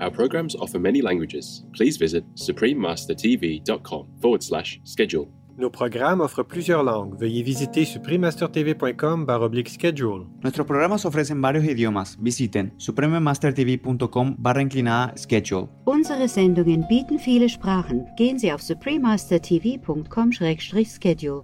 Our programs offer many languages. Please visit suprememastertv.com forward slash schedule. Nos programas offrent plusieurs langues. Veuillez visiter suprememastertv.com baroblique schedule. Nuestros programas ofrecen varios idiomas. Visiten suprememastertv.com barra inclinada schedule. Unsere Sendungen bieten viele Sprachen. Gehen Sie auf suprememastertv.com-schedule.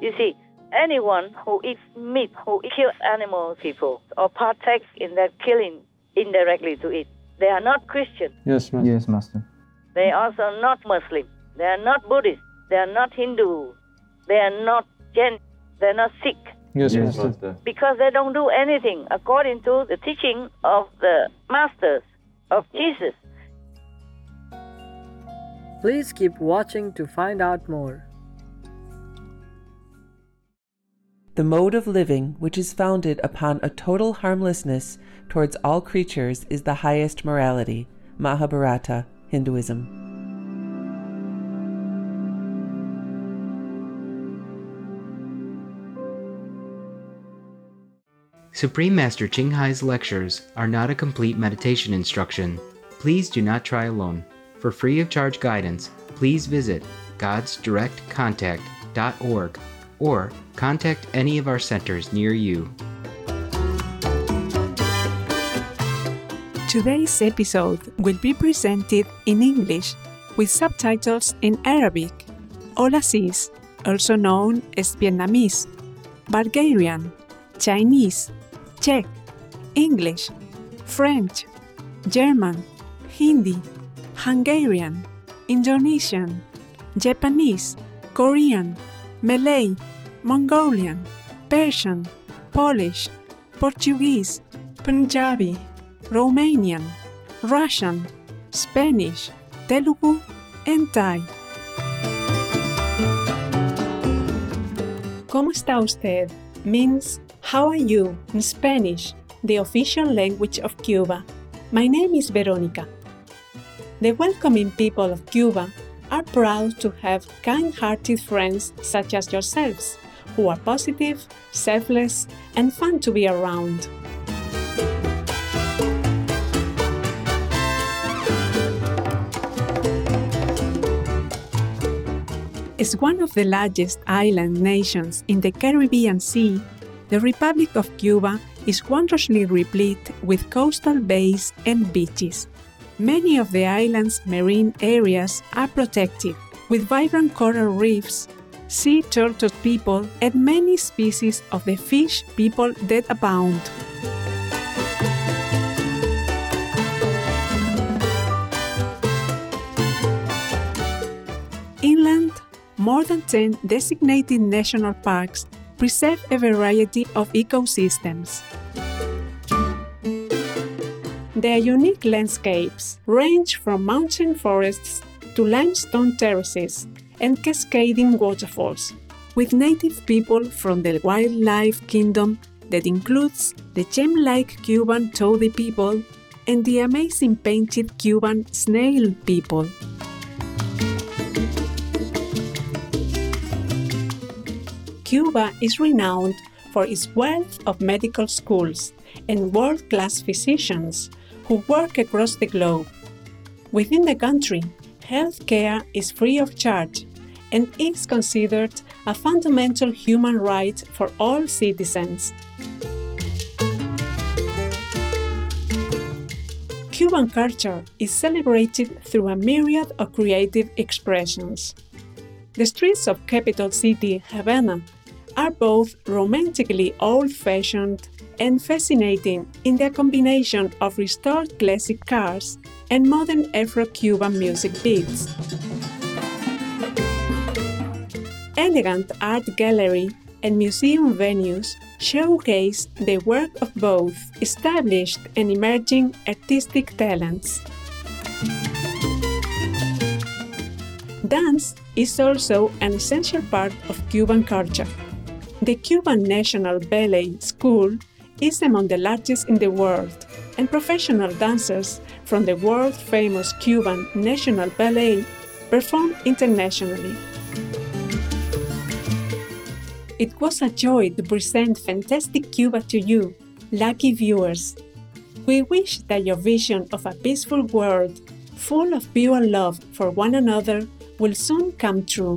You see, anyone who eats meat, who kills animal people, or partakes in that killing indirectly to it, they are not Christian. Yes, Master. Yes, Master. They are also not Muslim. They are not Buddhist. They are not Hindu. They are not Jain. They are not Sikh. Yes, Yes, Master. Master. Because they don't do anything according to the teaching of the masters of Jesus. Please keep watching to find out more. The mode of living, which is founded upon a total harmlessness towards all creatures, is the highest morality. Mahabharata, Hinduism. Supreme Master Ching Hai's lectures are not a complete meditation instruction. Please do not try alone. For free of charge guidance, please visit godsdirectcontact.org or contact any of our centers near you. Today's episode will be presented in English with subtitles in Arabic, Aulacese, also known as Vietnamese, Bulgarian, Chinese, Czech, English, French, German, Hindi, Hungarian, Indonesian, Japanese, Korean, Malay, Mongolian, Persian, Polish, Portuguese, Punjabi, Romanian, Russian, Spanish, Telugu, and Thai. ¿Cómo está usted? means how are you in Spanish, the official language of Cuba. My name is Veronica. The welcoming people of Cuba are proud to have kind hearted friends such as yourselves, who are positive, selfless, and fun to be around. As one of the largest island nations in the Caribbean Sea, the Republic of Cuba is wondrously replete with coastal bays and beaches. Many of the island's marine areas are protected, with vibrant coral reefs, sea turtle people, and many species of the fish people that abound. Inland, more than 10 designated national parks preserve a variety of ecosystems. Their unique landscapes range from mountain forests to limestone terraces and cascading waterfalls, with native people from the wildlife kingdom that includes the gem like Cuban tody people and the amazing painted Cuban snail people. Cuba is renowned for its wealth of medical schools and world class physicians who work across the globe. Within the country, healthcare is free of charge and is considered a fundamental human right for all citizens. Cuban culture is celebrated through a myriad of creative expressions. The streets of capital city Havana are both romantically old fashioned and fascinating in their combination of restored classic cars and modern Afro Cuban music beats. Elegant art gallery and museum venues showcase the work of both established and emerging artistic talents. Dance is also an essential part of Cuban culture. The Cuban National Ballet School is among the largest in the world, and professional dancers from the world famous Cuban National Ballet perform internationally. It was a joy to present Fantastic Cuba to you, lucky viewers. We wish that your vision of a peaceful world, full of pure love for one another, will soon come true.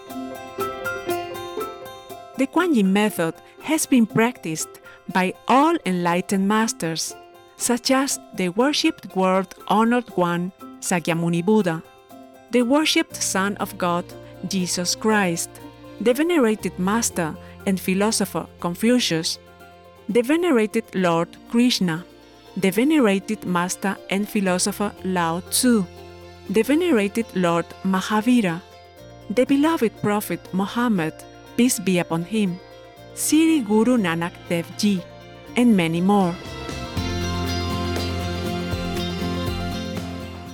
The Kuan Yin method has been practiced by all enlightened masters, such as the worshipped world honored one, Sakyamuni Buddha, the worshipped Son of God, Jesus Christ, the venerated Master and philosopher Confucius, the venerated Lord Krishna, the venerated Master and philosopher Lao Tzu, the venerated Lord Mahavira, the beloved Prophet Muhammad, peace be upon him, Sri Guru Nanak Dev Ji, and many more.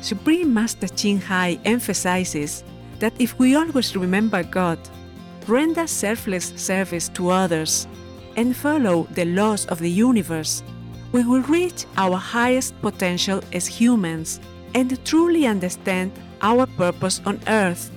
Supreme Master Ching Hai emphasizes that if we always remember God, render selfless service to others, and follow the laws of the universe, we will reach our highest potential as humans and truly understand our purpose on earth.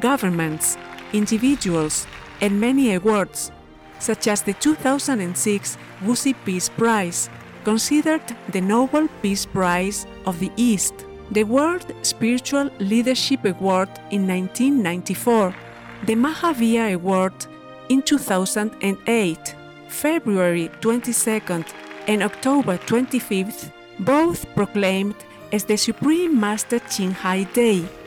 governments, individuals, and many awards, such as the 2006 Gusi Peace Prize, considered the Nobel Peace Prize of the East, the World Spiritual Leadership Award in 1994, the Mahavira Award in 2008, February 22nd and October 25th, both proclaimed as the Supreme Master Ching Hai Day,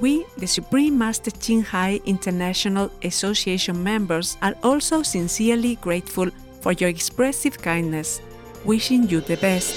We, the Supreme Master Ching Hai International Association members, are also sincerely grateful for your expressive kindness, wishing you the best.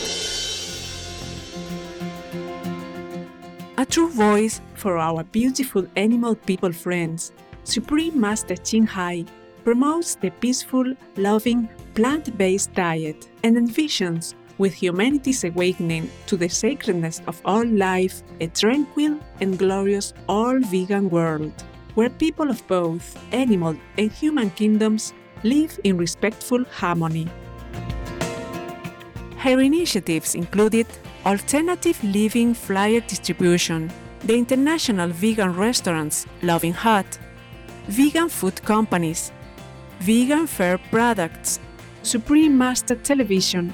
A true voice for our beautiful animal people friends, Supreme Master Ching Hai promotes the peaceful, loving, plant based diet and envisions, with humanity's awakening to the sacredness of all life, a tranquil and glorious all vegan world, where people of both animal and human kingdoms live in respectful harmony. Her initiatives included alternative living flyer distribution, the international vegan restaurants Loving Hut, vegan food companies, vegan fair products, Supreme Master Television,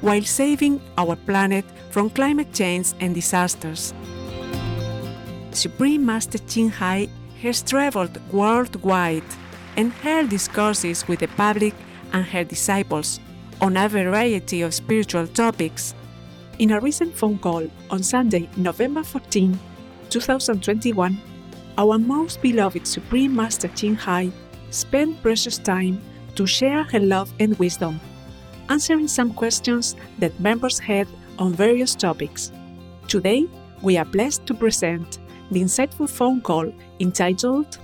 while saving our planet from climate change and disasters. Supreme Master Ching Hai has traveled worldwide and held discourses with the public and her disciples on a variety of spiritual topics. In a recent phone call on Sunday, November 14, 2021, our most beloved Supreme Master Ching Hai spent precious time to share her love and wisdom, answering some questions that members had on various topics. Today, we are blessed to present the insightful phone call entitled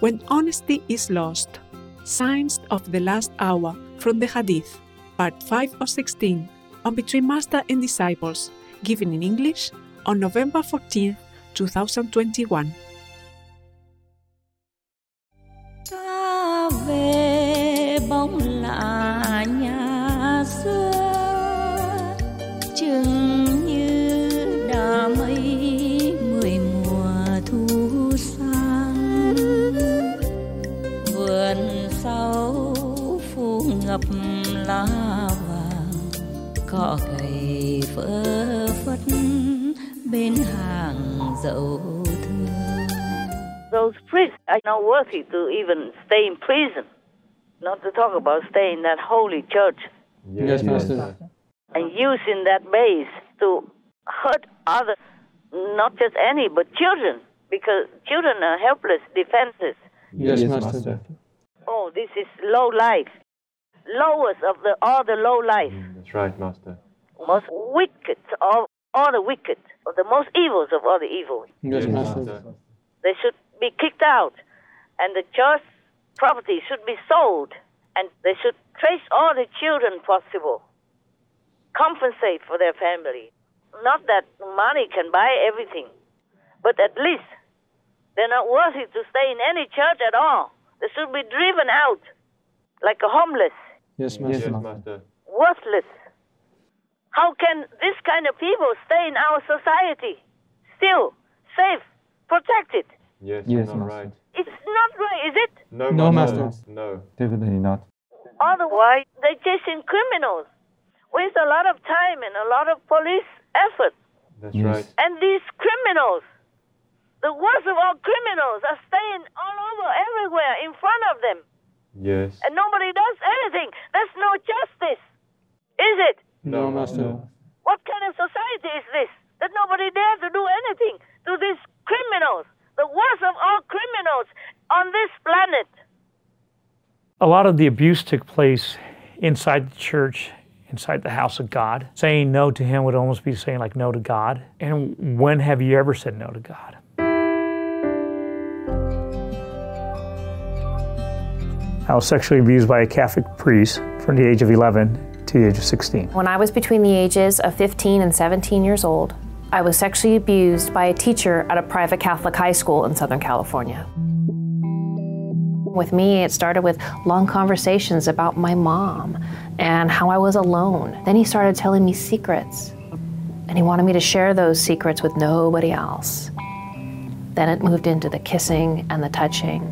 When Honesty is Lost Signs of the Last Hour from the Hadith, Part 5 of 16, on Between Master and Disciples, given in English on November 14, 2021. bóng hàng dậu Those priests are not worthy to even stay in prison, not to talk about stay in that holy church. Yes, Master. and using that base to hurt others, not just any, but children, because children are helpless, defenseless. Yes, Master. Oh, this is low life, lowest of the all the low life, mm, That's right, Master. most wicked of all the wicked, of the most evils of all the evil. Yes, Master. They should be kicked out, and the church property should be sold, and they should trace all the children possible, compensate for their family. Not that money can buy everything, but at least they're not worthy to stay in any church at all. They should be driven out like a homeless, Yes, Master. Yes, Master. worthless. How can this kind of people stay in our society? Still safe, protected. Yes, Yes, not right. It's not right, is it? No, No, Master. Master. No. Definitely not. Otherwise, they're chasing criminals. Waste a lot of time and a lot of police effort. That's Yes. right. And these criminals, the worst of all criminals, are staying all over, everywhere, in front of them. Yes. And nobody does anything. That's no justice. Is it? No, Master. What kind of society is this? That nobody dares to do anything to these criminals, the worst of all criminals on this planet. A lot of the abuse took place inside the church, inside the house of God. Saying no to Him would almost be saying, like, no to God. And when have you ever said no to God? I was sexually abused by a Catholic priest from the age of 11 to the age of 16. When I was between the ages of 15 and 17 years old, I was sexually abused by a teacher at a private Catholic high school in Southern California. With me, it started with long conversations about my mom and how I was alone. Then he started telling me secrets, and he wanted me to share those secrets with nobody else. Then it moved into the kissing and the touching,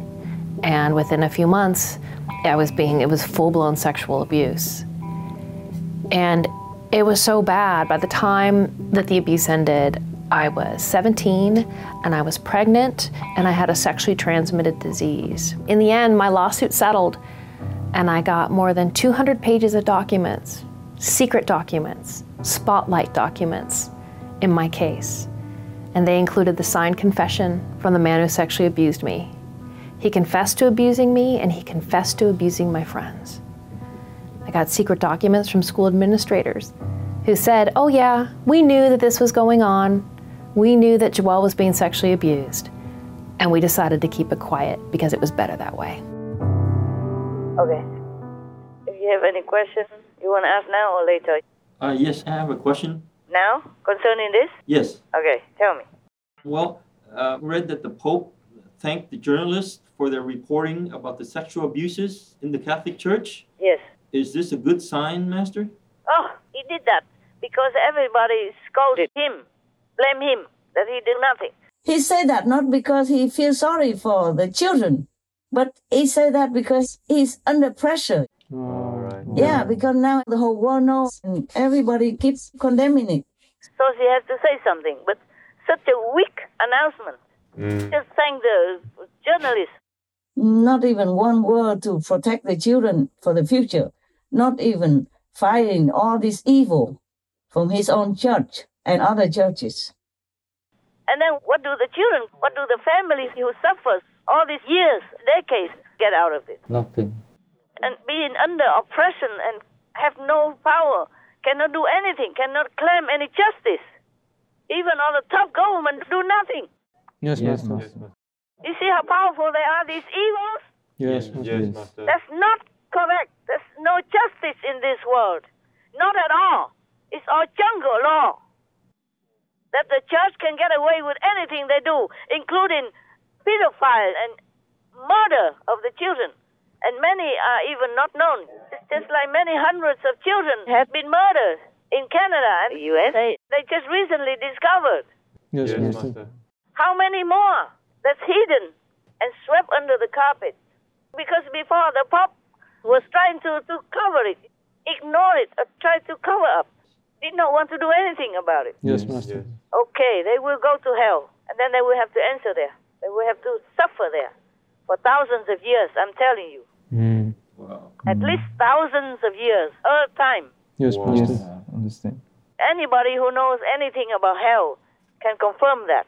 and within a few months, I was being, it was full blown sexual abuse. And it was so bad. By the time that the abuse ended, I was 17 and I was pregnant and I had a sexually transmitted disease. In the end, my lawsuit settled and I got more than 200 pages of documents, secret documents, spotlight documents in my case. And they included the signed confession from the man who sexually abused me. He confessed to abusing me and he confessed to abusing my friends. I got secret documents from school administrators who said, Oh, yeah, we knew that this was going on. We knew that Joelle was being sexually abused. And we decided to keep it quiet because it was better that way. Okay. If you have any questions, you want to ask now or later? Uh, yes, I have a question. Now, concerning this? Yes. Okay, tell me. Well, uh, read that the Pope thanked the journalists for their reporting about the sexual abuses in the Catholic Church. Yes. Is this a good sign, Master? Oh, he did that because everybody scolded him, blame him that he did nothing. He said that not because he feels sorry for the children, but he said that because he's under pressure. All right. Yeah, because now the whole world knows and everybody keeps condemning it. So she has to say something, but such a weak announcement. Mm. Just thank the journalists. Not even one word to protect the children for the future. Not even fighting all this evil from his own church and other churches. And then what do the children, what do the families who suffers all these years, decades, get out of it? Nothing. And being under oppression and have no power, cannot do anything, cannot claim any justice. Even all the top government do nothing. Yes, Yes, Master. You see how powerful they are, these evils? Yes, yes, Master. That's not correct. There's no justice in this world. Not at all. It's all jungle law. That the church can get away with anything they do, including pedophile and murder of the children. And many are even not known. It's just like many hundreds of children have been murdered in Canada and the US. They, they just recently discovered. Yes, Master. How many more that's hidden and swept under the carpet? Because before the Pope was trying to, to cover it, ignore it, or try to cover up. Did not want to do anything about it. Yes, Master. Okay, they will go to hell, and then they will have to answer there. They will have to suffer there for thousands of years, I'm telling you. Mm. At least thousands of years, all time. Yes, Wow. Master. Yes, understand. Anybody who knows anything about hell can confirm that.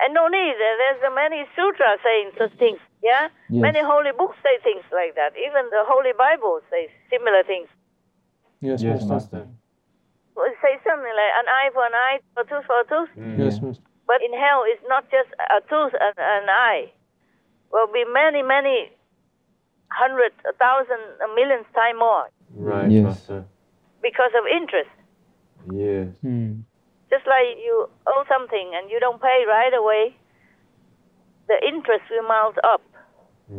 And no need, there's a many sutras saying such things, yeah? Yes. Many holy books say things like that. Even the Holy Bible says similar things. Yes, Yes, Master. Master. It says something like an eye for an eye, a tooth for a tooth. Yes, Master. But in hell, it's not just a tooth and an eye. Will be many, many hundreds, a thousand, a millions time more Right, Yes. Master. because of interest. Yes. Mm. Just like you owe something and you don't pay right away, the interest will mount up.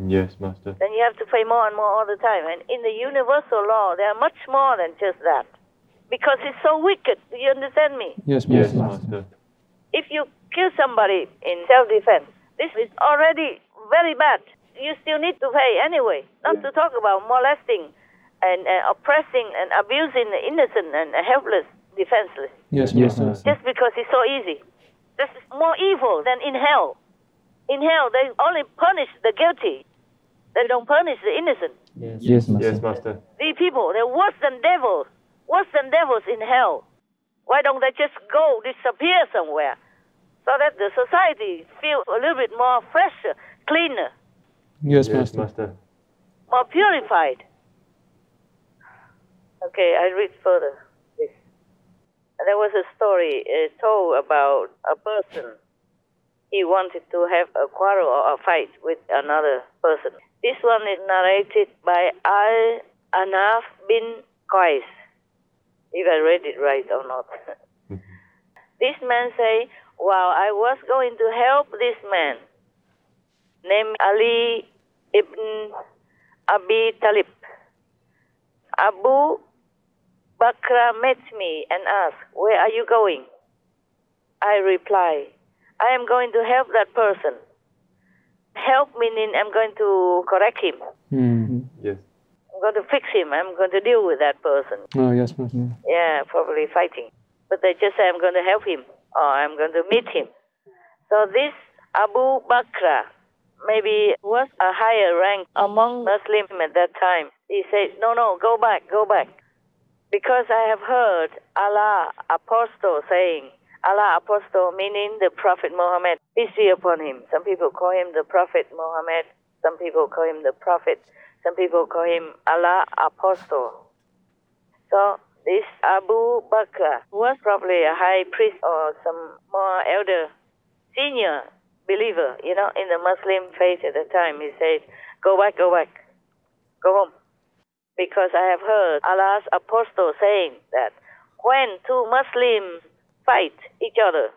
Yes, Master. Then you have to pay more and more all the time. And in the universal law, there are much more than just that. Because it's so wicked. Do you understand me? Yes, Master. Yes, Master. Master. If you kill somebody in self defense, this is already very bad. You still need to pay anyway. Not to talk about molesting and uh, oppressing and abusing the innocent and helpless, defenseless. Yes, Yes, Master. Master. Just because it's so easy. This is more evil than in hell. In hell, they only punish the guilty. They don't punish the innocent. Yes, Master. Yes, Master. These people, they're worse than devils. Worse than devils in hell. Why don't they just go disappear somewhere? So that the society feels a little bit more fresher, cleaner, Yes, Yes, Master. Master. more purified. Okay, I read further. This. There was a story uh, told about a person. He wanted to have a quarrel or a fight with another person. This one is narrated by Al Anaf bin Qais, if I read it right or not. Mm-hmm. this man say, while I was going to help this man, named Ali ibn Abi Talib, Abu Bakr met me and asked, Where are you going? I reply, I am going to help that person. Help meaning I'm going to correct him. Mm-hmm. Yes. I'm going to fix him. I'm going to deal with that person. Oh, yes, Master. Yeah, probably fighting. But they just say I'm going to help him or I'm going to meet him. So this Abu Bakr maybe was a higher rank among Muslims at that time. He said, No, no, go back, go back. Because I have heard Allah apostle saying, Allah apostle meaning the Prophet Muhammad, peace be upon him. Some people call him the Prophet Muhammad, some people call him the Prophet, some people call him Allah apostle. So this Abu Bakr was probably a high priest or some more elder, senior believer, you know, in the Muslim faith at the time. He said, Go back, go back, go home. Because I have heard Allah's apostle saying that when two Muslims fight each other,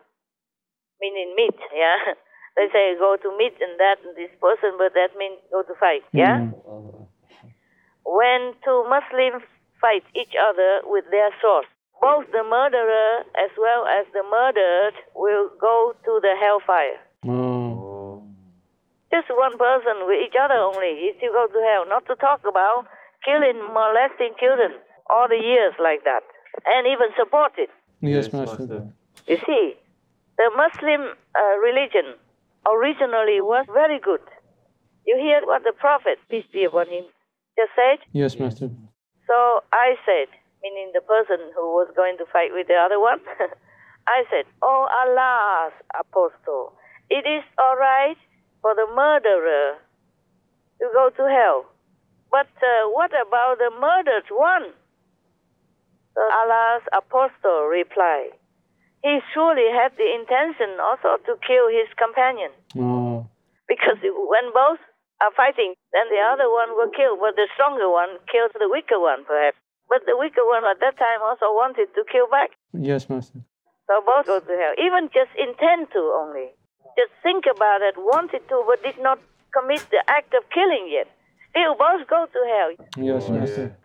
meaning meet, yeah, they say go to meet and that and this person, but that means go to fight, yeah? Hmm. When two Muslims fight each other with their swords, both the murderer as well as the murdered will go to the hellfire. Oh. Just one person with each other only, you still go to hell. Not to talk about killing, molesting children all the years like that, and even support it. Yes, Master. You see, the Muslim uh, religion originally was very good. You hear what the Prophet, peace be upon him, just said? Yes, Master. So I said, meaning the person who was going to fight with the other one, I said, Oh Allah's apostle, it is all right for the murderer to go to hell. But uh, what about the murdered one? Allah's apostle replied, He surely had the intention also to kill his companion. Oh. Because when both are fighting, then the other one will kill, but the stronger one kills the weaker one, perhaps. But the weaker one at that time also wanted to kill back. Yes, Master. So both go to hell. Even just intend to only. Just think about it, wanted to, but did not commit the act of killing yet. Still, both go to hell. Yes, Master.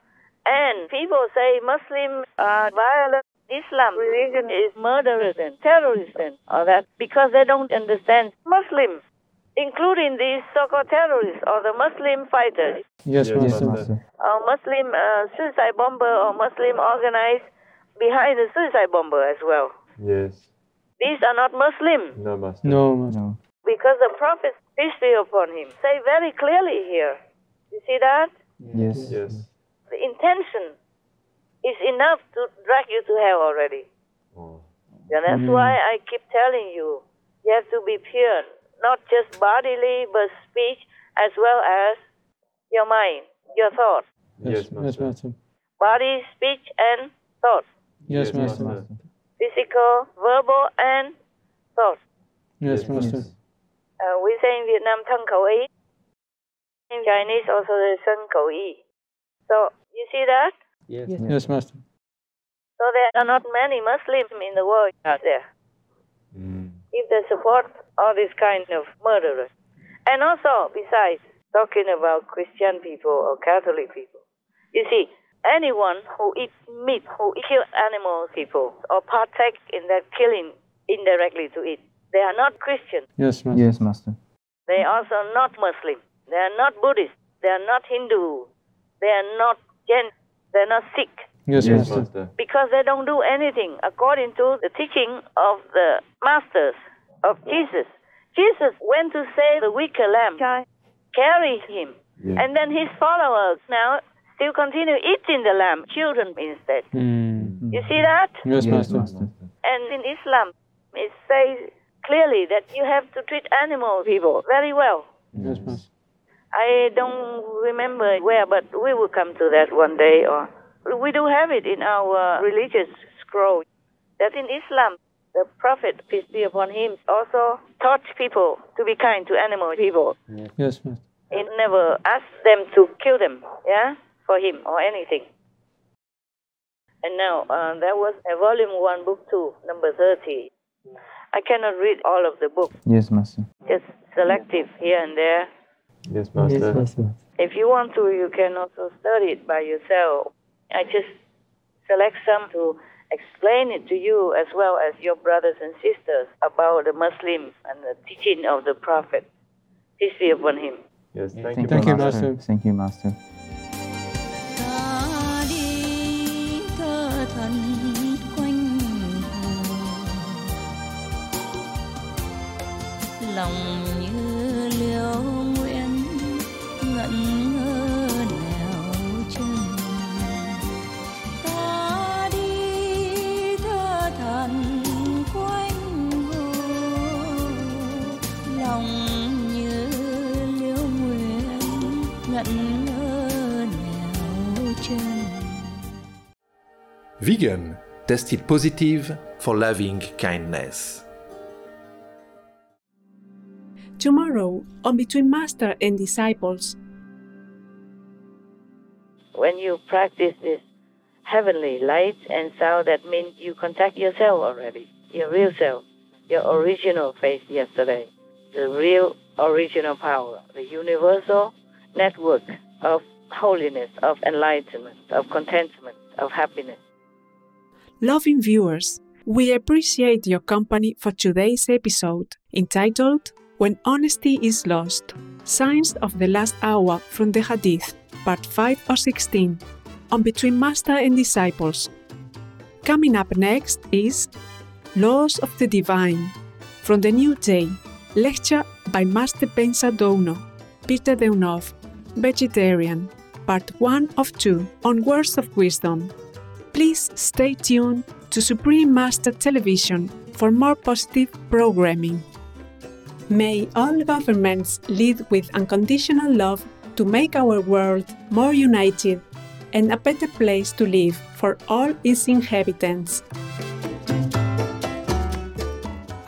And people say Muslims are violent. Islam religion is murderers and terrorists and all that because they don't understand Muslims, including these so-called terrorists or the Muslim fighters, Yes, yes, Master. or Muslim uh, suicide bomber or Muslim organized behind the suicide bomber as well. Yes. These are not Muslim No, Master. No, Master. because the Prophet, peace be upon him, say very clearly here. You see that? Yes. Yes. The intention is enough to drag you to hell already. And that's Mm. why I keep telling you, you have to be pure, not just bodily, but speech as well as your mind, your thought. Yes, yes, Master. Body, speech, and thought. Yes, Master. Physical, verbal, and thought. Yes, Master. Uh, we say in Vietnam, thân khẩu ý. In Chinese, also the thân khẩu ý. So, you see that? Yes, yes Master. So there are not many Muslims in the world out there. Mm. If they support all these kind of murderers. And also, besides, talking about Christian people or Catholic people. You see, anyone who eats meat, who kill animal people, or partake in that killing indirectly to it, they are not Christian. Yes, Master. Yes, Master. They are also not Muslim. They are not Buddhist. They are not Hindu. They are not Jain. They are not Sikh. Yes, Master. Because they don't do anything according to the teaching of the masters of Jesus. Jesus went to save the weaker lamb, carry him, and then his followers now still continue eating the lamb, children instead. Mm. You see that? Yes, Master. And in Islam, it says clearly that you have to treat animal people very well. Yes, Master. I don't remember where, but we will come to that one day. Or we do have it in our religious scroll that in Islam, the Prophet peace be upon him also taught people to be kind to animal people. Yes, Master. He never asked them to kill them, yeah, for him or anything. And now uh, there was a volume one, book two, number thirty. I cannot read all of the book, Yes, Master. just selective here and there. Yes, Yes, Master. If you want to, you can also study it by yourself. I just select some to explain it to you as well as your brothers and sisters about the Muslims and the teaching of the Prophet. Peace be upon him. Yes, thank you, Thank you, Master. Thank you, Master. ta đi thơ thần lòng ngẩn ngơ nẻo chân Vegan, tested positive for loving kindness. Tomorrow, on Between Master and Disciples, When you practice this heavenly light and sound, that means you contact yourself already, your real self, your original face yesterday, the real original power, the universal network of holiness, of enlightenment, of contentment, of happiness. loving viewers, we appreciate your company for today's episode entitled When Honesty is Lost Signs of the Last Hour from the Hadith, Part 5 or 16, on Between Master and Disciples. Coming up next is Laws of the Divine from the New Day, lecture by Master Beinsa Douno, Peter Deunov, Vegetarian, Part 1 of 2 on Words of Wisdom. Please stay tuned to Supreme Master Television for more positive programming. May all governments lead with unconditional love to make our world more united and a better place to live for all its inhabitants.